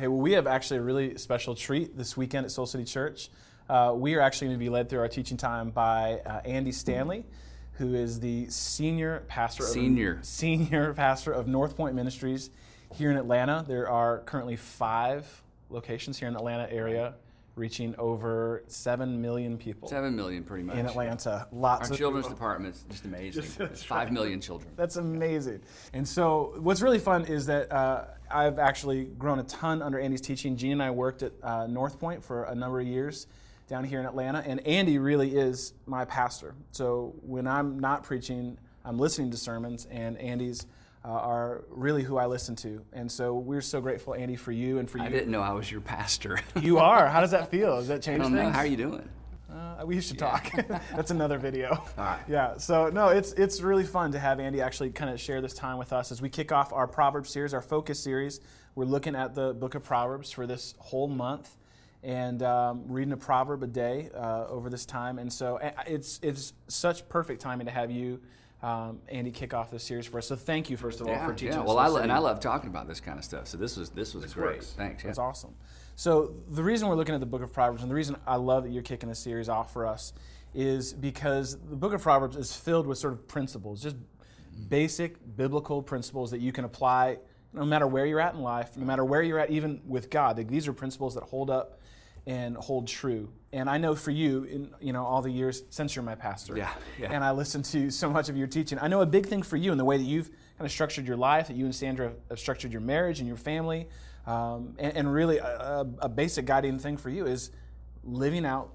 Hey, well, we have actually a really special treat this weekend at Soul City Church. Uh, we are actually going to be led through our teaching time by uh, Andy Stanley, who is the senior pastor. Senior. Of, senior pastor of North Point Ministries here in Atlanta. There are currently five locations here in the Atlanta area, reaching over seven million people. Seven million, pretty much. in Atlanta. Lots Our of children's department's just amazing. Five million children. That's amazing. And so, what's really fun is that uh, I've actually grown a ton under Andy's teaching. Gene and I worked at uh, North Point for a number of years down here in Atlanta, and Andy really is my pastor. So, when I'm not preaching, I'm listening to sermons, and Andy's uh, are really who I listen to. And so, we're so grateful, Andy, for you and for you. I didn't know I was your pastor. You are. How does that feel? Does that I change don't know. things? How are you doing? Uh, we should talk. That's another video. All right. Yeah. So no, it's it's really fun to have Andy actually kind of share this time with us as we kick off our Proverbs series, our focus series. We're looking at the Book of Proverbs for this whole month, and um, reading a proverb a day uh, over this time. And so it's it's such perfect timing to have you. Um, Andy, kick off this series for us. So thank you first of all Yeah, for teaching. yeah. us Well, I, this lo- and I love talking about this kind of stuff. So this was this was great. works. Thanks. Yeah. That's awesome. So the reason we're looking at the Book of Proverbs, and the reason I love that you're kicking this series off for us, is because the Book of Proverbs is filled with sort of principles, just basic biblical principles that you can apply no matter where you're at in life, no matter where you're at, even with God. Like, These are principles that hold up and hold true. And I know for you, in you know all the years since you're my pastor, Yeah, yeah. and I listened to so much of your teaching. I know a big thing for you in the way that you've kind of structured your life, that you and Sandra have structured your marriage and your family, um, and, and really a, a- a basic guiding thing for you is living out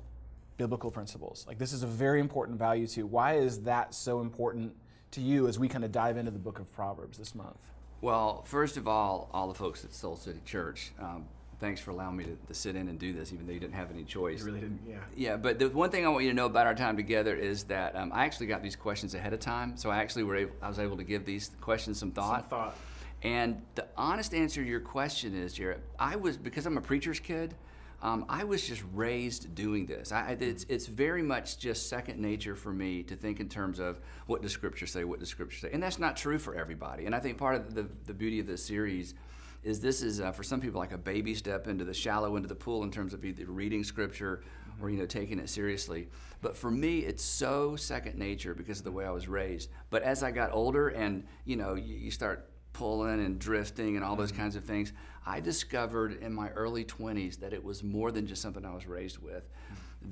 biblical principles. Like this is a very important value to you. Why is that so important to you as we kind of dive into the book of Proverbs this month? Well, first of all, all the folks at Soul City Church, um, thanks for allowing me to, to sit in and do this, even though you didn't have any choice. You really didn't, yeah. Yeah, but the one thing I want you to know about our time together is that um, I actually got these questions ahead of time, so I actually were able, I was able to give these questions some thought. Some thought. And the honest answer to your question is, Jarrett, I was because I'm a preacher's kid. Um, I was just raised doing this. I, I- it's, it's very much just second nature for me to think in terms of what does Scripture say, what does Scripture say, and that's not true for everybody. And I think part of the, the beauty of this series is this is uh, for some people like a baby step into the shallow into the pool in terms of either reading Scripture or you know taking it seriously. But for me, it's so second nature because of the way I was raised. But as I got older, and you know, you, you start pulling and drifting and all those kinds of things, I discovered in my early 20s that it was more than just something I was raised with.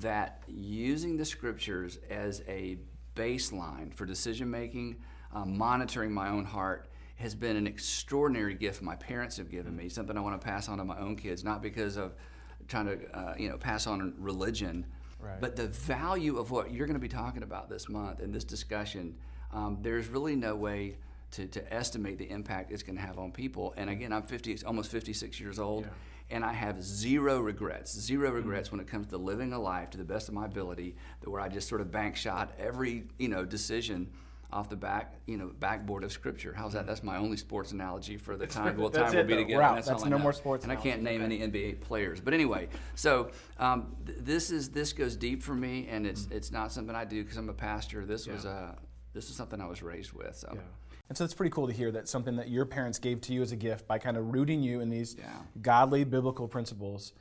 That using the scriptures as a baseline for decision making, um, monitoring my own heart, has been an extraordinary gift my parents have given me. Something I want to pass on to my own kids, not because of trying to uh, you know pass on religion, Right. but the value of what you're going to be talking about this month in this discussion. Um, there's really no way to, to estimate the impact it's going to have on people. And again, I'm 50, almost 56 years old, and I have zero regrets, zero regrets when it comes to living a life to the best of my ability, that where I just sort of bank shot every you know decision off the back you know backboard of Scripture. How's that? That's my only sports analogy for the time. Well, time will be together. We're out. That's, That's no more sports And I can't analogy. name any NBA players. But anyway, so um, th- this is this goes deep for me, and it's it's not something I do because I'm a pastor. This was uh, this is something I was raised with. So And so it's pretty cool to hear that something that your parents gave to you as a gift by kind of rooting you in these Yeah. godly biblical principles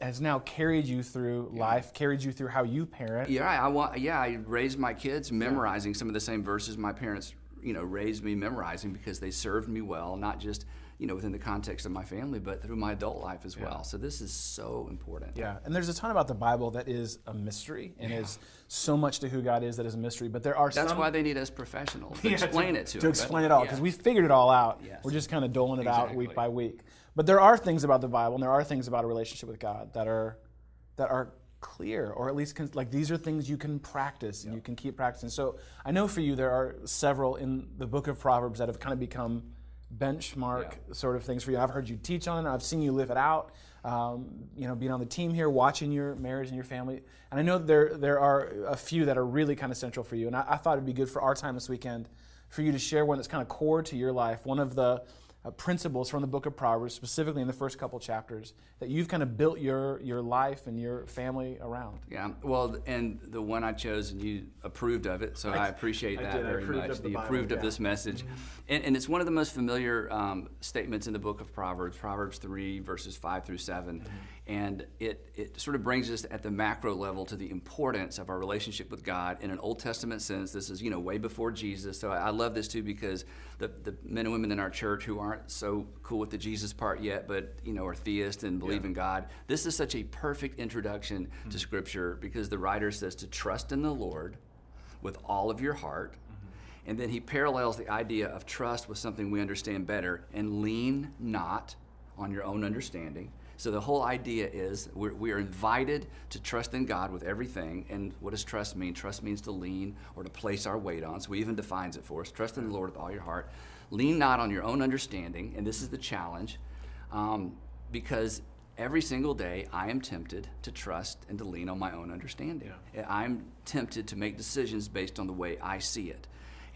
has now carried you through life, carried you through how you parent. yeah, I, I want yeah I raised my kids memorizing some of the same verses my parents you know raised me memorizing because they served me well, not just you know within the context of my family, but through my adult life as well. So this is so important. Yeah, and there's a ton about the Bible that is a mystery and is so much to who God is that is a mystery. But there are some That's some why they need us professionals to explain it to us. to them. explain it all because Yeah. we figured it all out. Yes. We're just kind of doling it out week by week. But there are things about the Bible, and there are things about a relationship with God that are that are clear, or at least like these are things you can practice and you can keep practicing. So I know for you there are several in the book of Proverbs that have kind of become benchmark sort of things for you. I've heard you teach on it. I've seen you live it out. Um, you know, being on the team here, watching your marriage and your family, and I know there there are a few that are really kind of central for you. And I, I thought it'd be good for our time this weekend for you to share one that's kind of core to your life. One of the uh, principles from the book of Proverbs, specifically in the first couple chapters, that you've kind of built your, your life and your family around. Yeah, well, and the one I chose, and you approved of it, so I, I appreciate I that did. Very approved much. of the you Bible, approved of yeah. this message, and, and it's one of the most familiar um, statements in the book of Proverbs, Proverbs three verses five through 7 and it it sort of brings us at the macro level to the importance of our relationship with God in an Old Testament sense. This is you know way before Jesus, so I, I love this too because the the men and women in our church who aren't so cool with the Jesus part yet, but you know are theist and believe in God. This is such a perfect introduction to hmm. Scripture because the writer says to trust in the Lord with all of your heart. Mm-hmm. And then he parallels the idea of trust with something we understand better and lean not on your own understanding. So the whole idea is we're, we are invited to trust in God with everything. And what does trust mean? Trust means to lean or to place our weight on. So he even defines it for us. Trust in the Lord with all your heart. Lean not on your own understanding. And this is the challenge um, because every single day I am tempted to trust and to lean on my own understanding. I'm tempted to make decisions based on the way I see it.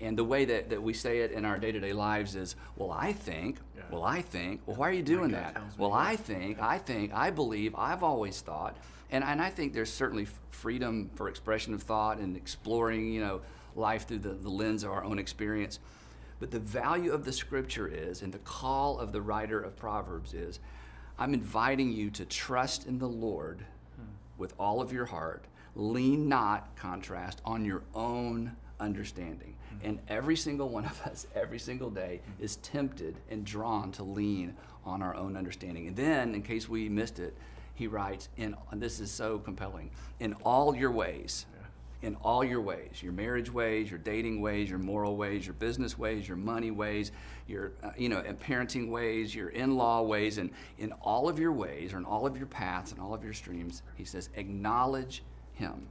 And the way that, that we say it in our day to day lives is, well, I think, Yeah. well, I think, well, why are you doing that? Well. I think, I think, I believe, I've always thought. And, and I think there's certainly freedom for expression of thought and exploring, you know, life through the, the lens of our own experience. But the value of the scripture is, and the call of the writer of Proverbs is, I'm inviting you to trust in the Lord with all of your heart. Lean not, contrast, on your own understanding. Hmm. And every single one of us, every single day, hmm. is tempted and drawn to lean on our own understanding. And then, in case we missed it, he writes, in, and this is so compelling, in all your ways, in all your ways your marriage ways your dating ways your moral ways your business ways your money ways your uh, you know and parenting ways your in-law ways and in all of your ways or in all of your paths and all of your streams he says acknowledge him.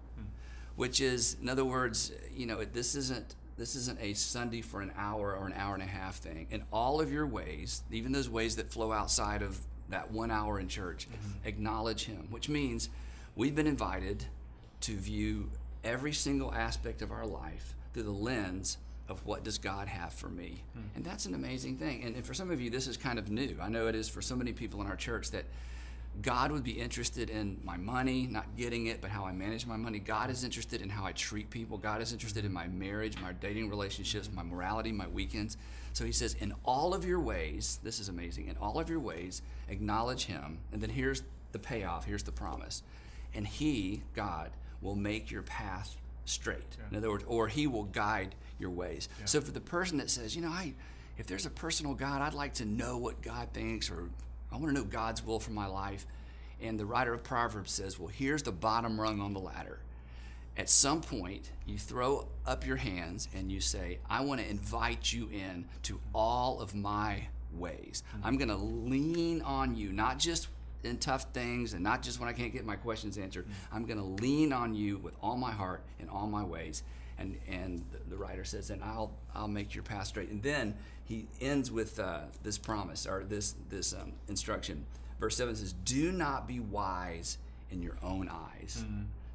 Which is in other words you know this isn't this isn't a sunday for an hour or an hour and a half thing. In all of your ways even those ways that flow outside of that one hour in church acknowledge him. Which means we've been invited to view every single aspect of our life through the lens of what does God have for me. Hmm. And that's an amazing thing. And, and for some of you, this is kind of new. I know it is for so many people in our church that God would be interested in my money, not getting it, but how I manage my money. God is interested in how I treat people. God is interested in my marriage, my dating relationships, my morality, my weekends. So he says, in all of your ways, this is amazing, in all of your ways, acknowledge him. And then here's the payoff, here's the promise. And he, God, will make your path straight. In other words, or he will guide your ways. So for the person that says, you know, I if there's a personal God, I'd like to know what God thinks or I want to know God's will for my life. And the writer of Proverbs says, well, here's the bottom rung on the ladder. At some point, you throw up your hands and you say, I want to invite you in to all of my ways. Hmm. I'm going to lean on you, not just in tough things and not just when I can't get my questions answered. I'm going to lean on you with all my heart in all my ways. And, and the, writer says, and I'll, I'll make your path straight. And then he ends with uh, this promise or this, this um, instruction. Verse 7 says, Do not be wise in your own eyes.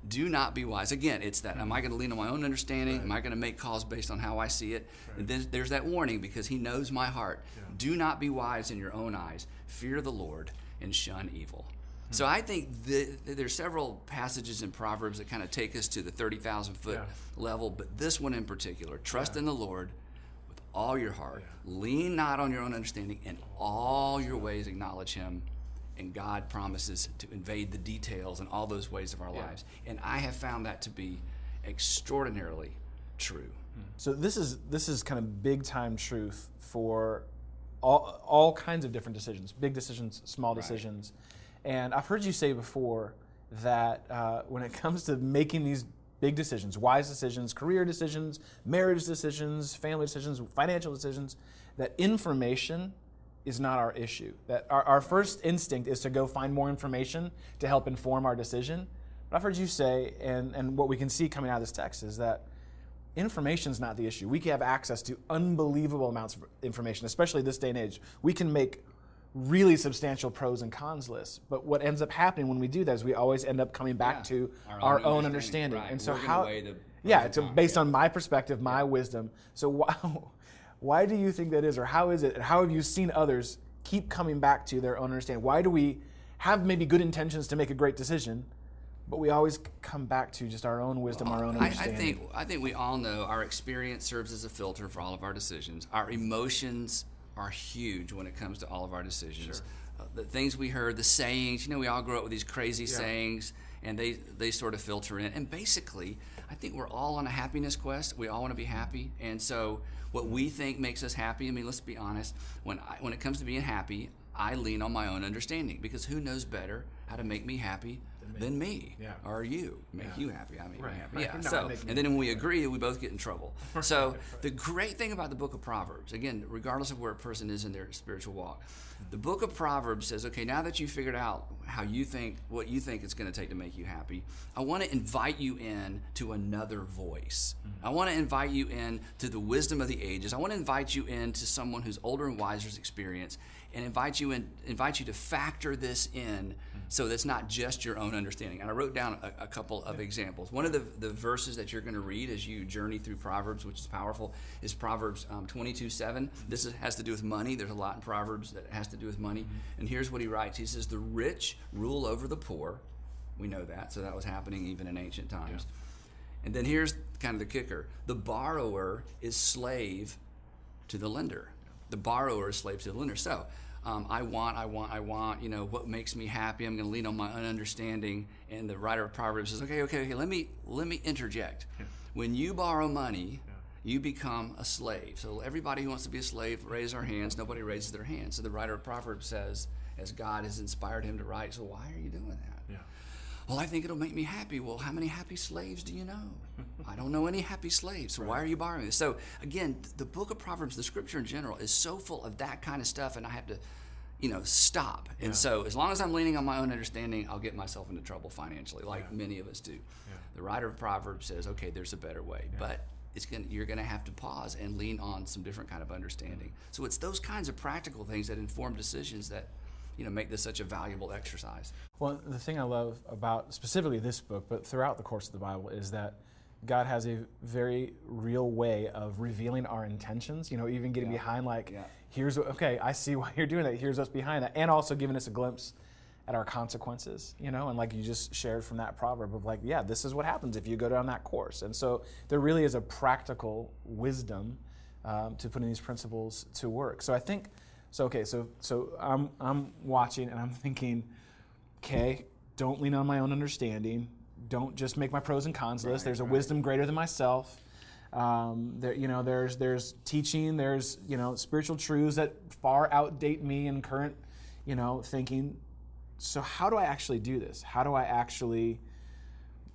Do not be wise. Again, it's that. Am I going to lean on my own understanding? Am I going to make calls based on how I see it? And then there's that warning because he knows my heart. Do not be wise in your own eyes. Fear the Lord and shun evil. So I think the, there's several passages in Proverbs that kind of take us to the 30,000 foot Yeah. level, but this one in particular, trust in the Lord with all your heart. Lean not on your own understanding. In all your ways acknowledge him. And God promises to invade the details and all those ways of our lives. And I have found that to be extraordinarily true. Hmm. So this is this is kind of big time truth for all all kinds of different decisions, big decisions, small decisions. And I've heard you say before that uh, when it comes to making these big decisions, wise decisions, career decisions, marriage decisions, family decisions, financial decisions, that information is not our issue. That our, our first instinct is to go find more information to help inform our decision. But I've heard you say, and, and what we can see coming out of this text is that information is not the issue. We can have access to unbelievable amounts of information, especially this day and age. We can make really substantial pros and cons lists. But what ends up happening when we do that is we always end up coming back Yeah. to Our our, own own understanding. understanding. Right. And so We're how Yeah, it's cons, based yeah. on my perspective, my wisdom. So why Why do you think that is, or how is it, and how have you seen others keep coming back to their own understanding? Why do we have maybe good intentions to make a great decision, but we always come back to just our own wisdom, our own I, I think I think we all know our experience serves as a filter for all of our decisions. Our emotions are huge when it comes to all of our decisions. Uh, the things we heard, the sayings, you know, we all grow up with these crazy sayings, and they they sort of filter in. And basically, I think we're all on a happiness quest. We all want to be happy, and so what we think makes us happy. I mean, let's be honest. When I, when it comes to being happy, I lean on my own understanding because who knows better how to make me happy than me, Yeah. or you make Yeah. you happy. I make Right, me happy. right. Yeah. No, so and then when we agree, we both get in trouble. So the great thing about the book of Proverbs, again, regardless of where a person is in their spiritual walk, the book of Proverbs says, okay, now that you figured out how you think, what you think it's going to take to make you happy, I want to invite you in to another voice. I want to invite you in to the wisdom of the ages. I want to invite you in to someone who's older and wiser's experience, and invite you in, invite you to factor this in mm-hmm. so that's not just your own understanding. And I wrote down a, a couple of examples. One of the, the verses that you're going to read as you journey through Proverbs, which is powerful, is Proverbs um, 22 7. Mm-hmm. This is, has to do with money. There's a lot in Proverbs that has to do with money. Mm-hmm. And here's what he writes He says, The rich rule over the poor. We know that. So that was happening even in ancient times. And then here's kind of the kicker the borrower is slave to the lender. The borrower is slave to the lender. So um, I want, I want, I want, you know, what makes me happy. I'm going to lean on my own understanding. And the writer of Proverbs says, okay, okay, okay, let me, let me interject. When you borrow money, you become a slave. So everybody who wants to be a slave, raise our hands. Nobody raises their hands. So the writer of Proverbs says, as God has inspired him to write, so why are you doing that? Yeah. Well, I think it'll make me happy. Well, how many happy slaves do you know? I don't know any happy slaves. So why are you borrowing this? So again, the book of Proverbs, the scripture in general, is so full of that kind of stuff, and I have to, you know, stop. And so as long as I'm leaning on my own understanding, I'll get myself into trouble financially, like many of us do. The writer of Proverbs says, okay, there's a better way, but it's gonna, you're going to have to pause and lean on some different kind of understanding. So it's those kinds of practical things that inform decisions that, you know, make this such a valuable exercise. Well, the thing I love about specifically this book, but throughout the course of the Bible, is that God has a very real way of revealing our intentions. You know, even getting Yeah. behind like, Yeah. here's what, okay, I see why you're doing that. Here's what's behind that, and also giving us a glimpse at our consequences. You know, and like you just shared from that proverb of like, yeah, this is what happens if you go down that course. And so there really is a practical wisdom um, to putting these principles to work. So I think, so okay, so so I'm I'm watching and I'm thinking okay, don't lean on my own understanding. Don't just make my pros and cons list. There's a wisdom greater than myself. Um, there, you know, there's there's teaching. There's you know spiritual truths that far outdate me in current, you know, thinking. So how do I actually do this? How do I actually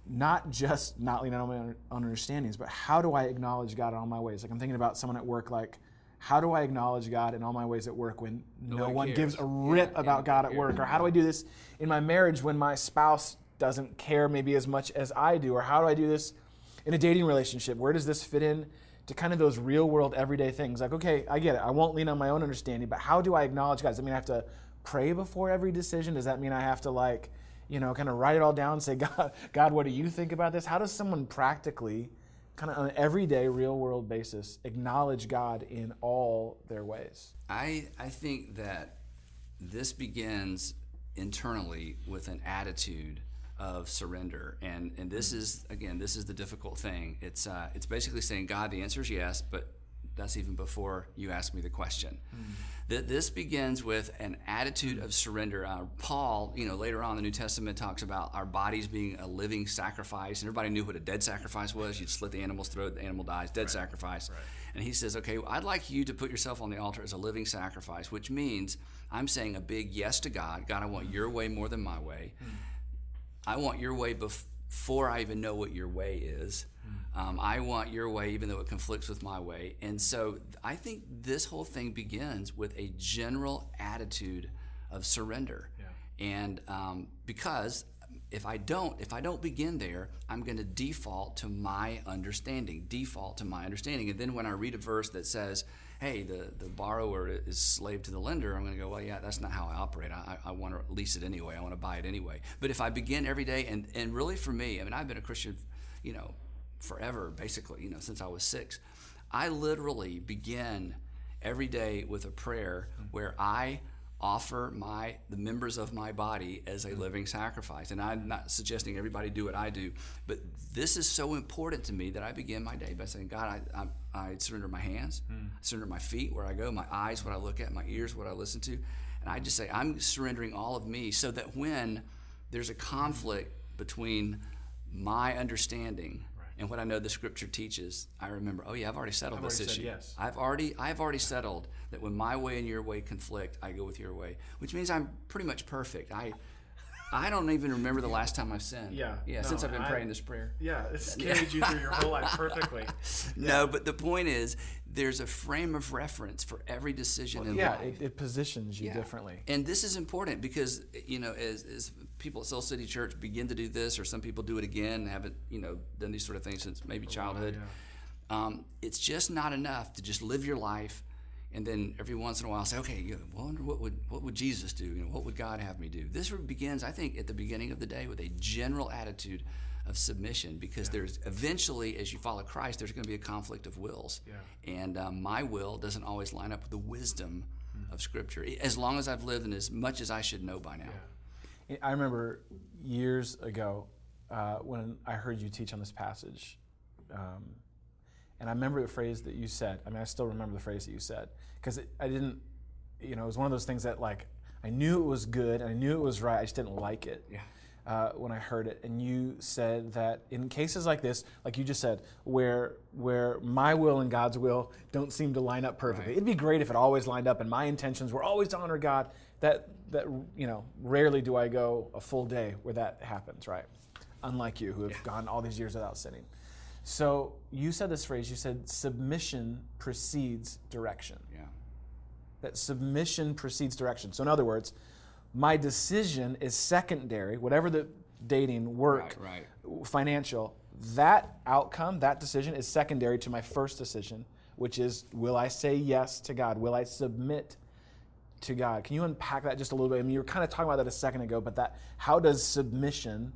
not just not lean on my own understandings, but how do I acknowledge God in all my ways? Like I'm thinking about someone at work, like how do I acknowledge God in all my ways at work when no one cares. gives a rip Yeah, about God at work? Or how do I do this in my marriage when my spouse doesn't care maybe as much as I do? Or how do I do this in a dating relationship? Where does this fit in to kind of those real world everyday things? Like, okay, I get it. I won't lean on my own understanding, but how do I acknowledge God? Does that mean I have to pray before every decision? Does that mean I have to like, you know, kind of write it all down and say, God, God, what do you think about this? How does someone practically, kind of on an everyday, real world basis, acknowledge God in all their ways? I, I think that this begins internally with an attitude of surrender and and this is again this is the difficult thing it's uh, it's basically saying god the answer is yes but that's even before you ask me the question. That this begins with an attitude of surrender. Uh, paul you know later on in the new testament talks about our bodies being a living sacrifice. And everybody knew what a dead sacrifice was. You'd slit the animal's throat the animal dies dead sacrifice. And he says okay i'd like you to put yourself on the altar as a living sacrifice which means i'm saying a big yes to god. God i want your way more than my way. I want your way bef- before I even know what your way is. Um, I want your way, even though it conflicts with my way. And so I think this whole thing begins with a general attitude of surrender. And um, because if I don't, if I don't begin there, I'm going to default to my understanding, default to my understanding. And then when I read a verse that says, hey, the, the borrower is slave to the lender, I'm going to go, well, yeah, that's not how I operate. I, I want to lease it anyway. I want to buy it anyway. But if I begin every day, and, and really for me, I mean, I've been a Christian, you know, forever, basically, you know, since I was six. I literally begin every day with a prayer where I offer my the members of my body as a mm-hmm. living sacrifice. And I'm not suggesting everybody do what I do, but this is so important to me that I begin my day by saying, God, I, I, I surrender my hands, hmm. I surrender my feet where I go, my eyes, what I look at, my ears, what I listen to. And I just say, I'm surrendering all of me so that when there's a conflict between my understanding and what I know the scripture teaches, I remember, oh yeah, I've already settled I've this already issue. yes. I've already I've already settled that when my way and your way conflict, I go with your way, which means I'm pretty much perfect. I I don't even remember the last time I've sinned. Yeah, Yeah, no, since I've been I- praying this prayer. Yeah, it's carried you through your whole life perfectly. No, but the point is there's a frame of reference for every decision in Yeah, life. it, it positions you Yeah. differently. And this is important because you know, as, as people at Soul City Church begin to do this, or some people do it again, haven't you know done these sort of things since maybe childhood. Um, it's just not enough to just live your life, and then every once in a while say, okay, you know, wonder what would what would Jesus do? You know, what would God have me do? This begins, I think, at the beginning of the day with a general attitude of submission, because there's eventually, as you follow Christ, there's going to be a conflict of wills, Yeah. and um, my will doesn't always line up with the wisdom of Scripture. As long as I've lived and as much as I should know by now. I remember years ago uh, when I heard you teach on this passage, um, and I remember the phrase that you said. I mean, I still remember the phrase that you said because I didn't, you know, it was one of those things that like I knew it was good and I knew it was right. I just didn't like it. Yeah. Uh, when I heard it, and you said that in cases like this, like you just said, where where my will and God's will don't seem to line up perfectly, Right. it'd be great if it always lined up and my intentions were always to honor God. That that you know, rarely do I go a full day where that happens, right? Unlike you, who have gone all these years without sinning. So you said this phrase. You said submission precedes direction. Yeah. That submission precedes direction. So in other words, my decision is secondary. Whatever the dating, work, Right, right. financial, that outcome, that decision is secondary to my first decision, which is will I say yes to God? Will I submit to God? Can you unpack that just a little bit? I mean, you were kind of talking about that a second ago, but that how does submission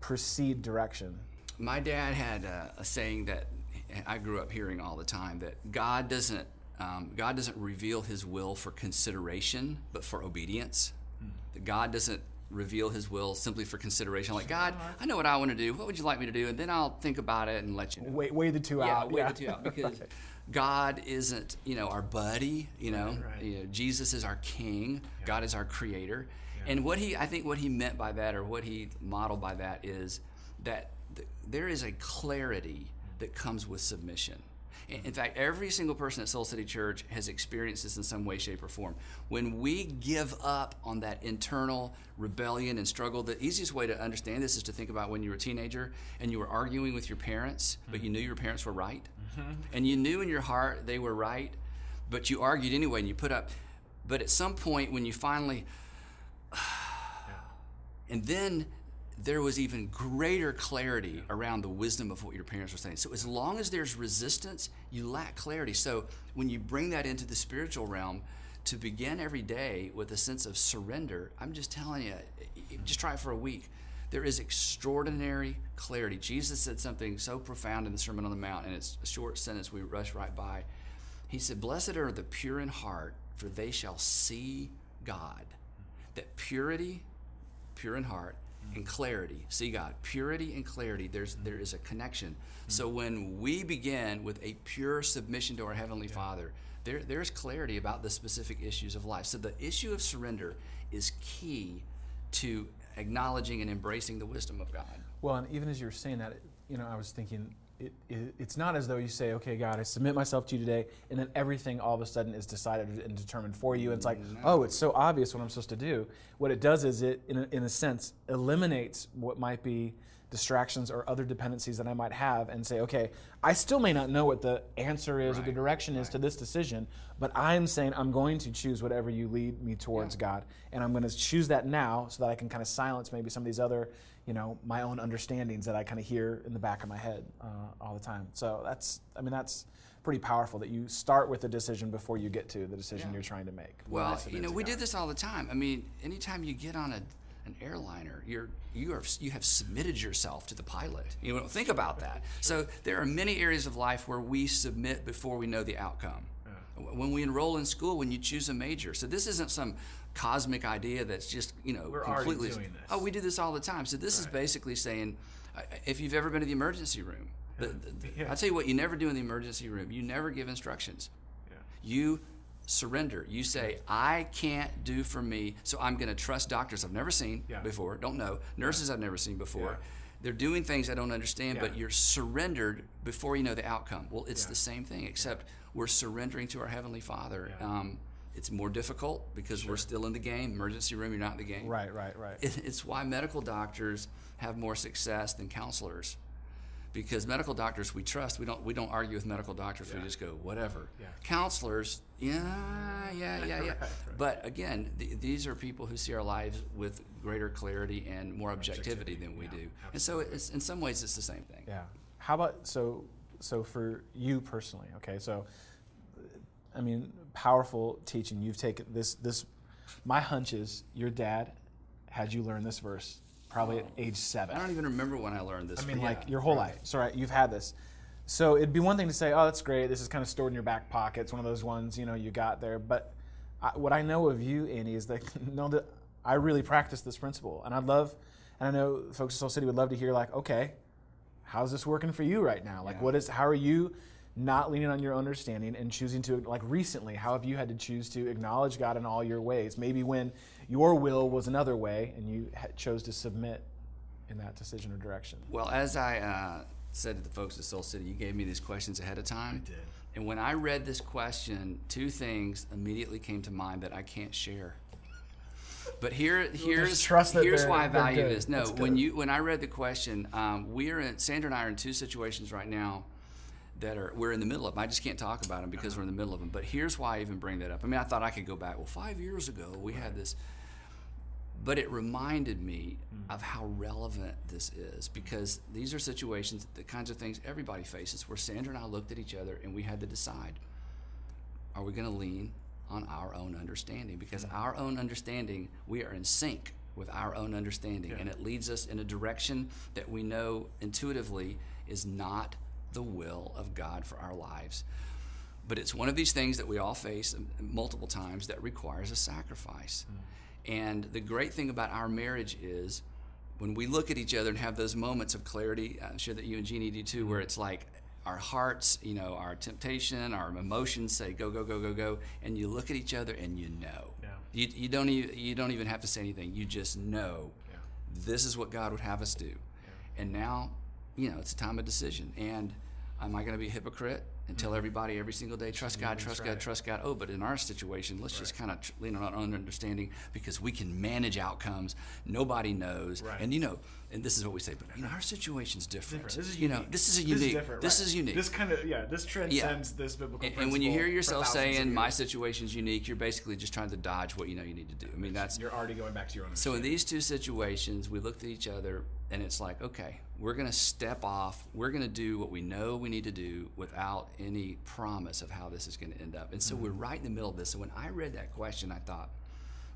precede direction? My dad had a, a saying that I grew up hearing all the time that God doesn't um, God doesn't reveal His will for consideration, but for obedience. That God doesn't reveal His will simply for consideration. Like God, I know what I want to do. What would you like me to do? And then I'll think about it and let you know. Weigh, weigh the two yeah, out. weigh the two out because God isn't, you know, our buddy. You know, right. You know, Jesus is our King. God is our Creator. And what he, I think, what he meant by that, or what he modeled by that, is that th- there is a clarity that comes with submission. In in fact, every single person at Soul City Church has experienced this in some way, shape, or form. When we give up on that internal rebellion and struggle, the easiest way to understand this is to think about when you were a teenager and you were arguing with your parents, but you knew your parents were right. Mm-hmm. And you knew in your heart they were right, but you argued anyway and you put up. But at some point, when you finally, and then there was even greater clarity around the wisdom of what your parents were saying. So as long as there's resistance, you lack clarity. So when you bring that into the spiritual realm, to begin every day with a sense of surrender, I'm just telling you, just try it for a week. There is extraordinary clarity. Jesus said something so profound in the Sermon on the Mount, and it's a short sentence we rush right by. He said, Blessed are the pure in heart, for they shall see God. That purity, pure in heart, and clarity, see God. Purity and clarity, there's there is a connection. Hmm. So when we begin with a pure submission to our Heavenly Father, there, there's clarity about the specific issues of life. So the issue of surrender is key to acknowledging and embracing the wisdom of God. Well, and even as you were saying that, you know, I was thinking, it, it, it's not as though you say, okay, God, I submit myself to you today, and then everything all of a sudden is decided and determined for you. And it's like, mm-hmm. oh, it's so obvious what I'm supposed to do. What it does is it, in a, in a sense, eliminates what might be distractions or other dependencies that I might have and say, okay, I still may not know what the answer is or the Right, direction is to this decision, but I'm saying I'm going to choose whatever you lead me towards, God. And I'm going to choose that now so that I can kind of silence maybe some of these other, you know, my own understandings that I kind of hear in the back of my head uh, all the time. So that's, I mean, that's pretty powerful that you start with the decision before you get to the decision Yeah. you're trying to make. Well, you know, we God. do this all the time. I mean, anytime you get on a, an airliner. You're you are you have submitted yourself to the pilot. You know, think about that. So there are many areas of life where we submit before we know the outcome. When we enroll in school, when you choose a major. So this isn't some cosmic idea that's just you know We're completely. doing this. Oh, we do this all the time. So this is basically saying, uh, if you've ever been to the emergency room, the, the, the- Yeah. I'll tell you what you never do in the emergency room. You never give instructions. Yeah. You surrender. You say, I can't do for me, so I'm going to trust doctors I've never seen Yeah. before, don't know, nurses I've never seen before. Yeah. They're doing things I don't understand, but you're surrendered before you know the outcome. Well, it's Yeah. the same thing, except we're surrendering to our Heavenly Father. Yeah. Um, it's more difficult because we're still in the game. Emergency room, you're not in the game. Right, right, right. It- It's why medical doctors have more success than counselors. Because medical doctors we trust, we don't we don't argue with medical doctors. We just go whatever. Yeah. Counselors, yeah, yeah, yeah, yeah. Right. But again, th- these are people who see our lives with greater clarity and more objectivity, Objectivity, than we yeah, do. And so it's in some ways it's the same thing. Yeah. How about so so for you personally? Okay, so I mean, powerful teaching. You've taken this this. My hunch is your dad had you learn this verse probably at age seven. I don't even remember when I learned this. I mean, like yeah, your whole right. life. So right, you've had this. So it'd be one thing to say, "Oh, that's great. This is kind of stored in your back pocket. It's one of those ones you know you got there." But I, what I know of you, Andy, is that know that I really practice this principle, and I'd love, and I know folks at Soul City would love to hear, like, okay, how's this working for you right now? Like, Yeah. what is? How are you? Not leaning on your understanding and choosing to, like recently, how have you had to choose to acknowledge God in all your ways? Maybe when your will was another way and you ha- chose to submit in that decision or direction. Well, as I uh, said to the folks at Soul City, you gave me these questions ahead of time. I did. And when I read this question, two things immediately came to mind that I can't share. But here, here's here's why I value this. No, when you when I read the question, um, we're in Sandra and I are in two situations right now that are we're in the middle of. 'em. I just can't talk about them because we're in the middle of them. But here's why I even bring that up. I mean, I thought I could go back. Well, five years ago we had this but it reminded me mm. of how relevant this is because these are situations, the kinds of things everybody faces, where Sandra and I looked at each other and we had to decide are we going to lean on our own understanding? Because mm. our own understanding, we are in sync with our own understanding, and it leads us in a direction that we know intuitively is not the will of God for our lives. But it's one of these things that we all face multiple times that requires a sacrifice. Mm. And the great thing about our marriage is when we look at each other and have those moments of clarity, I'm sure that you and Jeannie do too, where it's like our hearts, you know, our temptation, our emotions say go, go, go, go, go, and you look at each other and you know. Yeah. You, you don't even you don't even have to say anything. You just know Yeah. this is what God would have us do. And now, you know, it's a time of decision. And am I going to be a hypocrite and tell mm-hmm. everybody every single day, trust God, mm-hmm. trust right. God, trust God? Oh, but in our situation, let's just kind of lean on our own understanding because we can manage outcomes. Nobody knows. Right. And, you know, and this is what we say, but, you know, our situation's different. Different. This is you know, unique. this is a This unique. is different. This right. is unique. This kind of yeah. This transcends this biblical and, and when you hear yourself saying my situation's unique, you're basically just trying to dodge what you know you need to do. I mean, that's you're already going back to your own. so in these two situations, we looked at each other and it's like, okay, we're going to step off. We're going to do what we know we need to do without any promise of how this is going to end up. And so we're Mm-hmm. right in the middle of this. So when I read that question, I thought,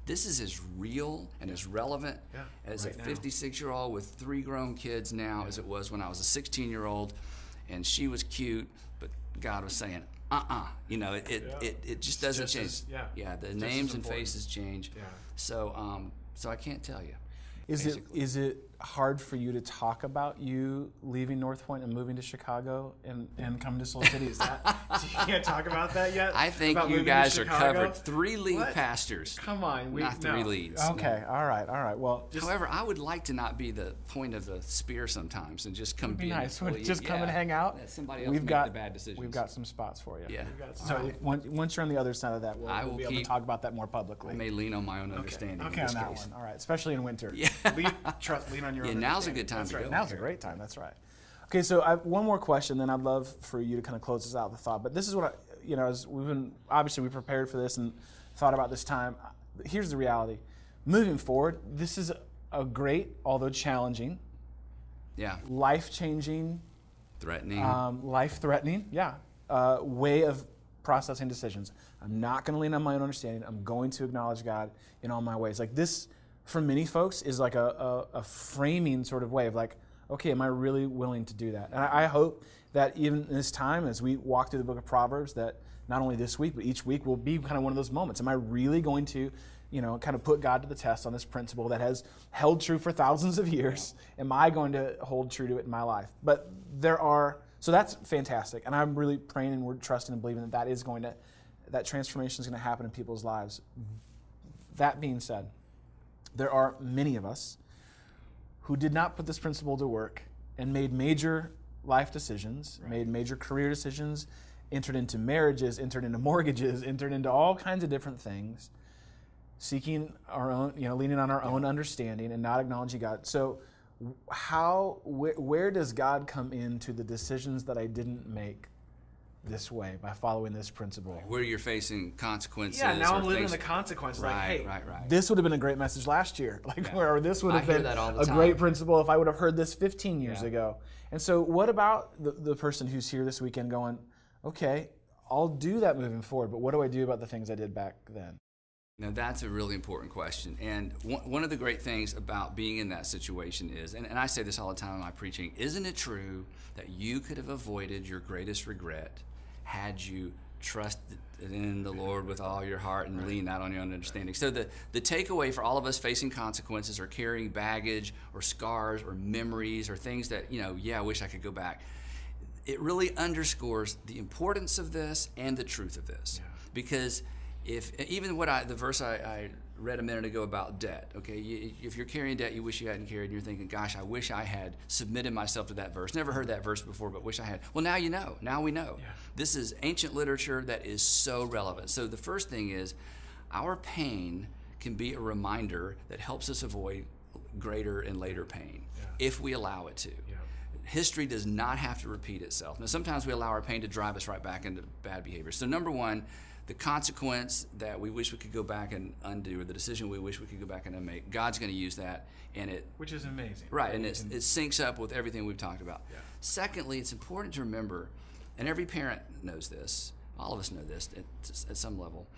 this is as real and as relevant Yeah, as right a 56 year old with three grown kids now as it was when I was a 16 year old and she was cute, but God was saying, uh uh You know, it, it, Yeah. it, it just doesn't just change. as- yeah, yeah, the just names and faces change. Yeah. So, um, so I can't tell you. Is basically. it is it hard for you to talk about you leaving North Point and moving to Chicago and, and coming to Soul City? Is that you can't talk about that yet. I think About you guys are covered. Three lead What? pastors, Come on, we not three no. leads. okay? All right, all right. Well, Just- However, I would like to not be the point of the spear sometimes and just come be be nice. Just come and hang out. Let somebody else we've make got the bad decisions. we've got some spots for you. Yeah. So if, once, once you're on the other side of that, we'll, I we'll will be able to talk about that more publicly. I may lean on my own understanding. okay, in on this that case. one. All right, especially in winter. Yeah. lean, trust, lean on your Yeah, own. now's a good time That's to right. go. Now's a great time. That's right. Okay, so I have one more question, then I'd love for you to kind of close this out with the thought. But this is what I, you know, as we've been obviously we prepared for this and thought about this time. Here's the reality: moving forward, this is a great, although challenging, Yeah. life-changing, Threatening. um, life-threatening, yeah, uh, way of processing decisions. I'm not going to lean on my own understanding. I'm going to acknowledge God in all my ways. Like this for many folks, is like a, a, a framing sort of way of like, okay, am I really willing to do that? And I, I hope that even this time, as we walk through the book of Proverbs, that not only this week, but each week will be kind of one of those moments. Am I really going to, you know, kind of put God to the test on this principle that has held true for thousands of years? Am I going to hold true to it in my life? But there are, so that's fantastic. And I'm really praying and we're trusting and believing that that is going to, that transformation is going to happen in people's lives. That being said, there are many of us who did not put this principle to work and made major life decisions, right. made major career decisions, entered into marriages, entered into mortgages, entered into all kinds of different things, seeking our own, you know, leaning on our yeah. own understanding and not acknowledging God. So, how, wh- where does God come into the decisions that I didn't make this way by following this principle. Where you're facing consequences. Yeah, now I'm living facing... the consequences. Right, like, hey, right, right. This would have been a great message last year. Like, yeah. where this would have been a time. great principle if I would have heard this 15 years yeah. ago. And so, what about the, the person who's here this weekend going, okay, I'll do that moving forward, but what do I do about the things I did back then? Now, that's a really important question. And one, of the great things about being in that situation is, and, and I say this all the time in my preaching, isn't it true that you could have avoided your greatest regret had you trusted in the Lord with all your heart and right. lean not on your own understanding. So the, the takeaway for all of us facing consequences or carrying baggage or scars or memories or things that, you know, yeah, I wish I could go back. It really underscores the importance of this and the truth of this. Yeah. Because if even what I the verse I, I read a minute ago about debt. Okay, you, if you're carrying debt you wish you hadn't carried, and you're thinking, "Gosh, I wish I had submitted myself to that verse." Never heard that verse before, but wish I had. Well, now you know. Now we know. Yeah. This is ancient literature that is so relevant. So the first thing is, our pain can be a reminder that helps us avoid greater and later pain yeah. if we allow it to. Yeah. History does not have to repeat itself. Now, sometimes we allow our pain to drive us right back into bad behavior. So, number one the consequence that we wish we could go back and undo, or the decision we wish we could go back and make, God's going to use that, and it which is amazing, right? And it, syncs up with everything we've talked about. Yeah. Secondly, it's important to remember, and every parent knows this. All of us know this at, at some level.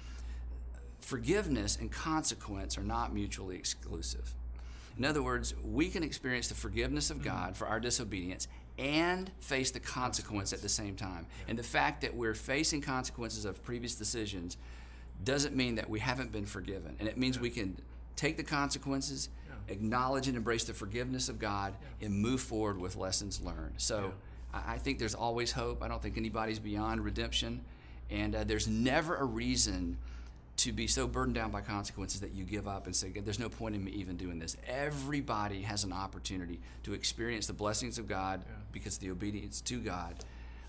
Forgiveness and consequence are not mutually exclusive. In other words, we can experience the forgiveness of God mm-hmm. for our disobedience and face the consequence at the same time. And the fact that we're facing consequences of previous decisions doesn't mean that we haven't been forgiven. And it means we can take the consequences, acknowledge and embrace the forgiveness of God, and move forward with lessons learned. So I think there's always hope. I don't think anybody's beyond redemption. And uh, there's never a reason to be so burdened down by consequences that you give up and say, There's no point in me even doing this. Everybody has an opportunity to experience the blessings of God yeah. because of the obedience to God.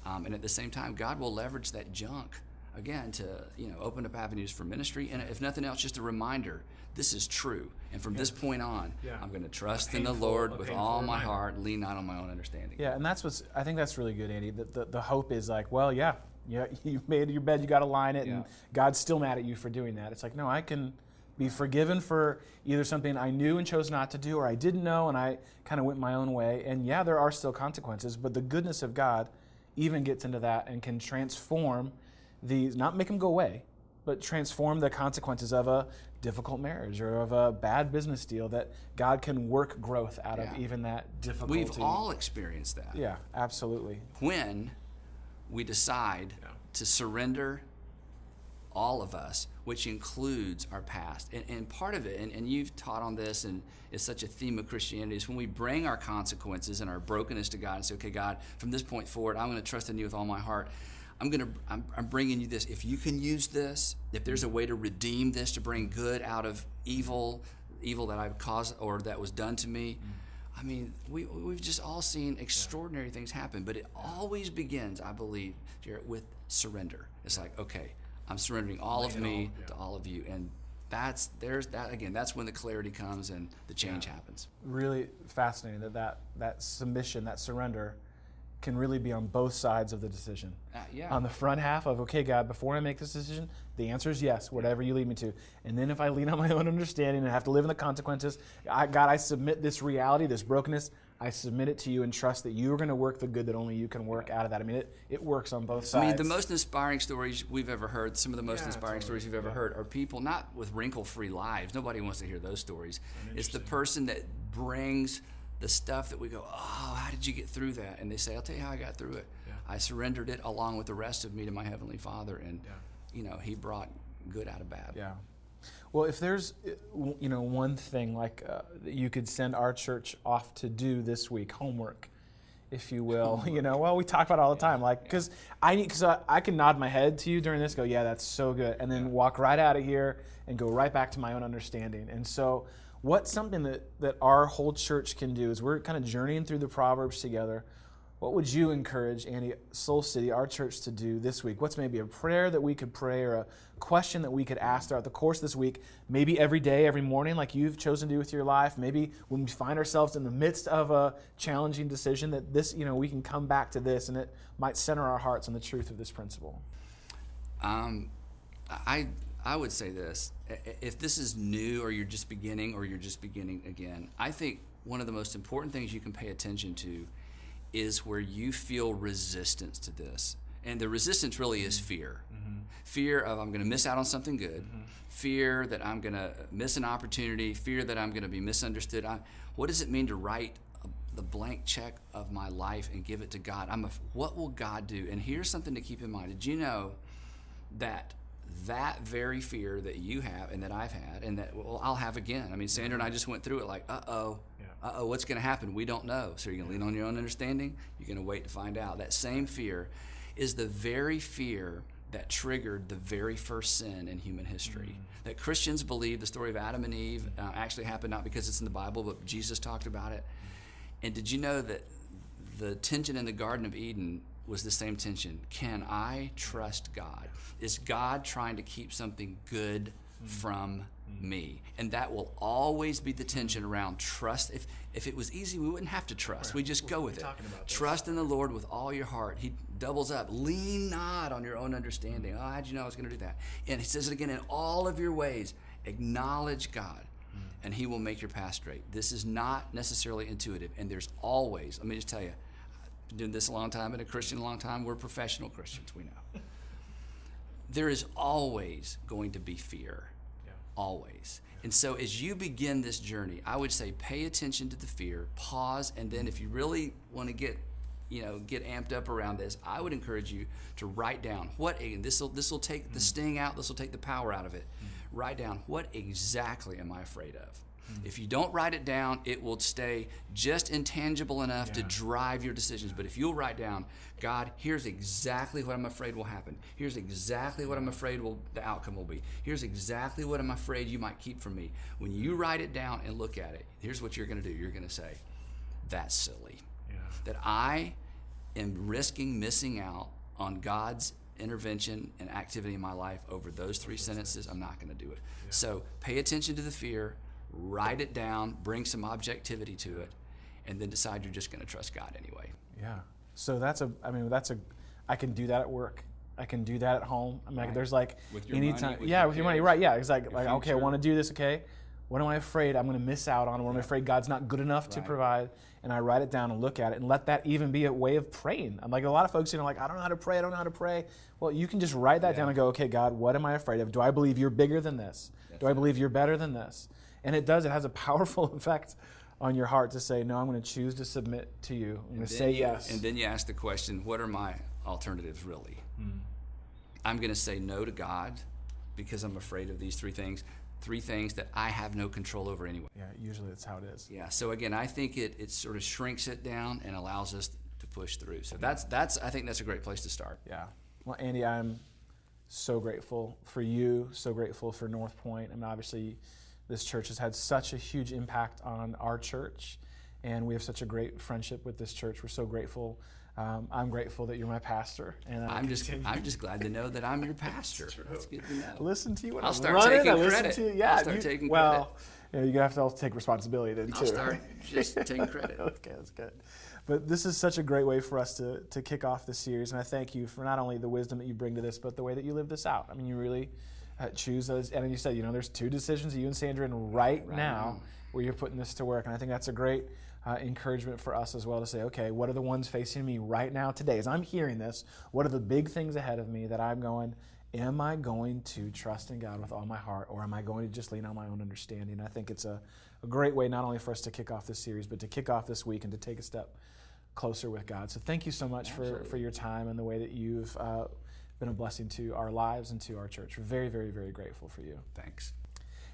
Um, and at the same time, God will leverage that junk again to you know open up avenues for ministry and if nothing else just a reminder this is true and from yeah. this point on yeah. i'm going to trust painful, in the lord with all my reminder. heart lean not on my own understanding yeah and that's what's i think that's really good andy the, the, the hope is like well yeah you, you made your bed, you got to line it, yeah. and God's still mad at you for doing that. It's like, no, I can be forgiven for either something I knew and chose not to do, or I didn't know and I kind of went my own way. And yeah, there are still consequences, but the goodness of God even gets into that and can transform these, not make them go away, but transform the consequences of a difficult marriage or of a bad business deal that God can work growth out yeah. of even that difficulty. We've all experienced that. Yeah, absolutely. When we decide yeah. to surrender all of us, which includes our past. And, and part of it, and, and, you've taught on this, and it's such a theme of Christianity, is when we bring our consequences and our brokenness to God and say, okay, God, from this point forward, I'm going to trust in you with all my heart. I'm going to, I'm, I'm bringing you this. If you can use this, if there's a way to redeem this, to bring good out of evil, evil that I've caused or that was done to me, mm I mean, we, we've just all seen extraordinary things happen, but it always begins, I believe, Jarrett, with surrender. It's like, okay, I'm surrendering all of me all, yeah. to all of you. And that's, there's that, again, that's when the clarity comes and the change yeah. happens. Really fascinating that, that that submission, that surrender, can really be on both sides of the decision. Uh, yeah. On the front half of, okay, God, before I make this decision, the answer is yes, whatever you lead me to. And then if I lean on my own understanding and have to live in the consequences, I, God, I submit this reality, this brokenness. I submit it to you and trust that you are going to work the good that only you can work out of that. I mean, it, it works on both sides. I mean, the most inspiring stories we've ever heard, some of the most Yeah, inspiring totally. stories you've ever heard, are people not with wrinkle free lives. Nobody wants to hear those stories. It's the person that brings the stuff that we go, Oh, how did you get through that? And they say, I'll tell you how I got through it. Yeah. I surrendered it along with the rest of me to my Heavenly Father, and, Yeah. you know, He brought good out of bad. Yeah. Well, if there's, uh, you know, one thing like uh, that you could send our church off to do this week, homework, if you will, you know, well, we talk about it all the time, like, because I need, because I, I can nod my head to you during this, go, yeah, that's so good, and then walk right out of here and go right back to my own understanding. And so, what's something that that our whole church can do is we're kind of journeying through the Proverbs together. What would you encourage Andy Soul City, our church, to do this week? What's maybe a prayer that we could pray or a question that we could ask throughout the course this week? Maybe every day, every morning, like you've chosen to do with your life. Maybe when we find ourselves in the midst of a challenging decision, that this, you know, we can come back to this and it might center our hearts on the truth of this principle. Um, I I would say this: if this is new, or you're just beginning, or you're just beginning again, I think one of the most important things you can pay attention to is where you feel resistance to this, and the resistance really is mm-hmm. fear. Mm-hmm. Fear of I'm going to miss out on something good. Mm-hmm. Fear that I'm going to miss an opportunity. Fear that I'm going to be misunderstood. I, what does it mean to write a, the blank check of my life and give it to God? I'm a, what will God do? And here's something to keep in mind. Did you know that that very fear that you have and that I've had and that well I'll have again. I mean Sandra and I just went through it like, uh oh, Yeah. uh oh, what's gonna happen? We don't know. So you're gonna lean on your own understanding, you're gonna wait to find out. That same fear is the very fear that triggered the very first sin in human history. That Christians believe the story of Adam and Eve uh, actually happened not because it's in the Bible, but Jesus talked about it. And did you know that the tension in the Garden of Eden was the same tension? Can I trust God? Is God trying to keep something good from me? And that will always be the tension around trust. If if it was easy, we wouldn't have to trust. We just go with it. talking about this. Trust in the Lord with all your heart. He doubles up. Lean not on your own understanding. Oh, how'd you know I was going to do that? And he says it again in all of your ways. Acknowledge God and he will make your path straight. This is not necessarily intuitive, and there's always, let me just tell you, been doing this a long time, been a Christian a long time, we're professional Christians, we know. There is always going to be fear. Yeah. Always. And so as you begin this journey, I would say pay attention to the fear, pause, and then if you really want to get you know, get amped up around this, I would encourage you to write down what and this will this will take the mm. sting out, this will take the power out of it. Mm. Write down what exactly am I afraid of? Mm-hmm. If you don't write it down, it will stay just intangible enough to drive your decisions. But if you'll write down, God, here's exactly what I'm afraid will happen. Here's exactly what I'm afraid will the outcome will be. Here's exactly what I'm afraid you might keep from me. When you write it down and look at it, here's what you're going to do. You're going to say, "That's silly." Yeah. that I am risking missing out on God's intervention and activity in my life over those three sentences, I'm not going to do it. So pay attention to the fear, write it down, bring some objectivity to it, and then decide you're just going to trust God anyway. Yeah. So that's a. I mean, that's a. I can do that at work. I can do that at home. I mean, like, Right. there's like With your anytime. yeah, with your money, right? Yeah, it's like, okay, I want to do this. Okay, what am I afraid I'm going to miss out on? What am I afraid God's not good enough to provide? And I write it down and look at it, and let that even be a way of praying. I'm like a lot of folks, you know, like I don't know how to pray. I don't know how to pray. Well, you can just write that down and go, okay, God, what am I afraid of? Do I believe you're bigger than this? Do I believe you're better than this? And it does. It has a powerful effect on your heart to say, no, I'm going to choose to submit to you. I'm going to say you- yes. And then you ask the question, what are my alternatives really? Hmm. I'm going to say no to God because I'm afraid of these three things, three things that I have no control over anyway. yeah, usually that's how it is. Yeah. So again, I think it, it sort of shrinks it down and allows us to push through. So that's that's I think that's a great place to start. Yeah. Well, Andy, I'm so grateful for you, so grateful for North Point. I mean, obviously, this church has had such a huge impact on our church, and we have such a great friendship with this church. We're so grateful. Um, I'm grateful that you're my pastor, and I I'm just I'm just glad to know that I'm your pastor. That's good to know. listen to you when I'll I'm start running. taking I listen credit. to you. Yeah, I'll start you- taking well, you know, you're gonna have to also take responsibility then too. I'll start just taking credit. okay, that's good. But this is such a great way for us to, to kick off this series, and I thank you for not only the wisdom that you bring to this, but the way that you live this out. I mean, you really choose those. And you said, you know, there's two decisions you and Sandra in right, now, now. where you're putting this to work. And I think that's a great uh, encouragement for us as well to say, okay, what are the ones facing me right now today? As I'm hearing this, what are the big things ahead of me that I'm going, am I going to trust in God with all my heart or am I going to just lean on my own understanding? I think it's a, a great way not only for us to kick off this series, but to kick off this week and to take a step closer with God. So thank you so much for, for your time and the way that you've uh, been a blessing to our lives and to our church. We're very, very, very grateful for you. Thanks.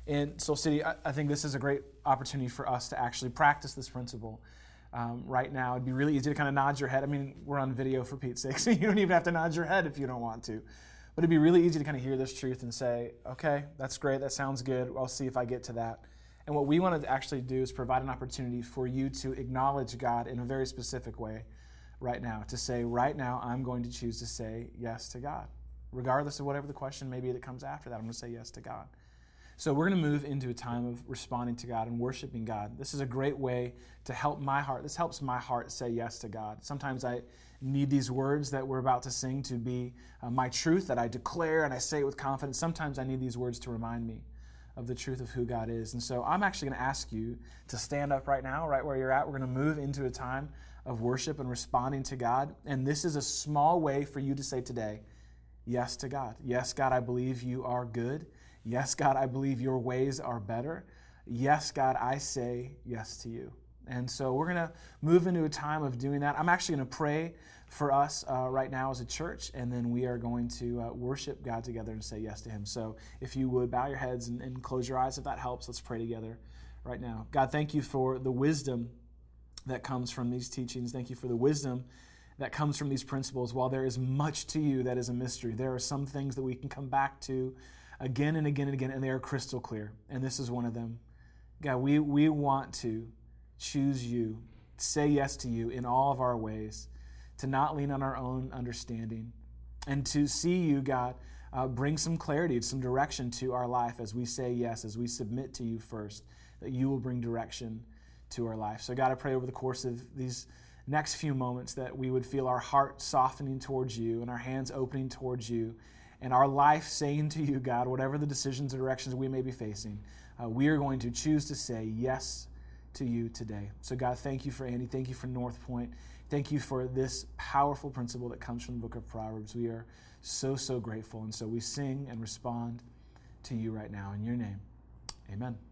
In Soul City, I, I think this is a great opportunity for us to actually practice this principle. Um, right now, it'd be really easy to kind of nod your head. I mean, we're on video for Pete's sake, so you don't even have to nod your head if you don't want to. But it'd be really easy to kind of hear this truth and say, okay, that's great, that sounds good. I'll see if I get to that. And what we want to actually do is provide an opportunity for you to acknowledge God in a very specific way right now. To say, right now, I'm going to choose to say yes to God. Regardless of whatever the question may be that comes after that, I'm going to say yes to God. So we're going to move into a time of responding to God and worshiping God. This is a great way to help my heart. This helps my heart say yes to God. Sometimes I need these words that we're about to sing to be uh, my truth that I declare and I say it with confidence. Sometimes I need these words to remind me of the truth of who God is. And so I'm actually going to ask you to stand up right now, right where you're at. We're going to move into a time of worship and responding to God. And this is a small way for you to say today, yes to God. Yes, God, I believe you are good. Yes, God, I believe your ways are better. Yes, God, I say yes to you. And so we're going to move into a time of doing that. I'm actually going to pray for us uh, right now as a church, and then we are going to uh, worship God together and say yes to Him. So if you would bow your heads and, and close your eyes if that helps, let's pray together right now. God, thank you for the wisdom that comes from these teachings. Thank you for the wisdom that comes from these principles. While there is much to you that is a mystery, there are some things that we can come back to again and again and again, and they are crystal clear. And this is one of them. God, we, we want to choose you, say yes to you in all of our ways, to not lean on our own understanding, and to see you, God, uh, bring some clarity, some direction to our life as we say yes, as we submit to you first, that you will bring direction to our life. So, God, I pray over the course of these next few moments that we would feel our heart softening towards you and our hands opening towards you and our life saying to you, God, whatever the decisions or directions we may be facing, uh, we are going to choose to say yes to you today. So, God, thank you for Andy. Thank you for North Point. Thank you for this powerful principle that comes from the book of Proverbs. We are so, so grateful. And so we sing and respond to you right now. In your name, amen.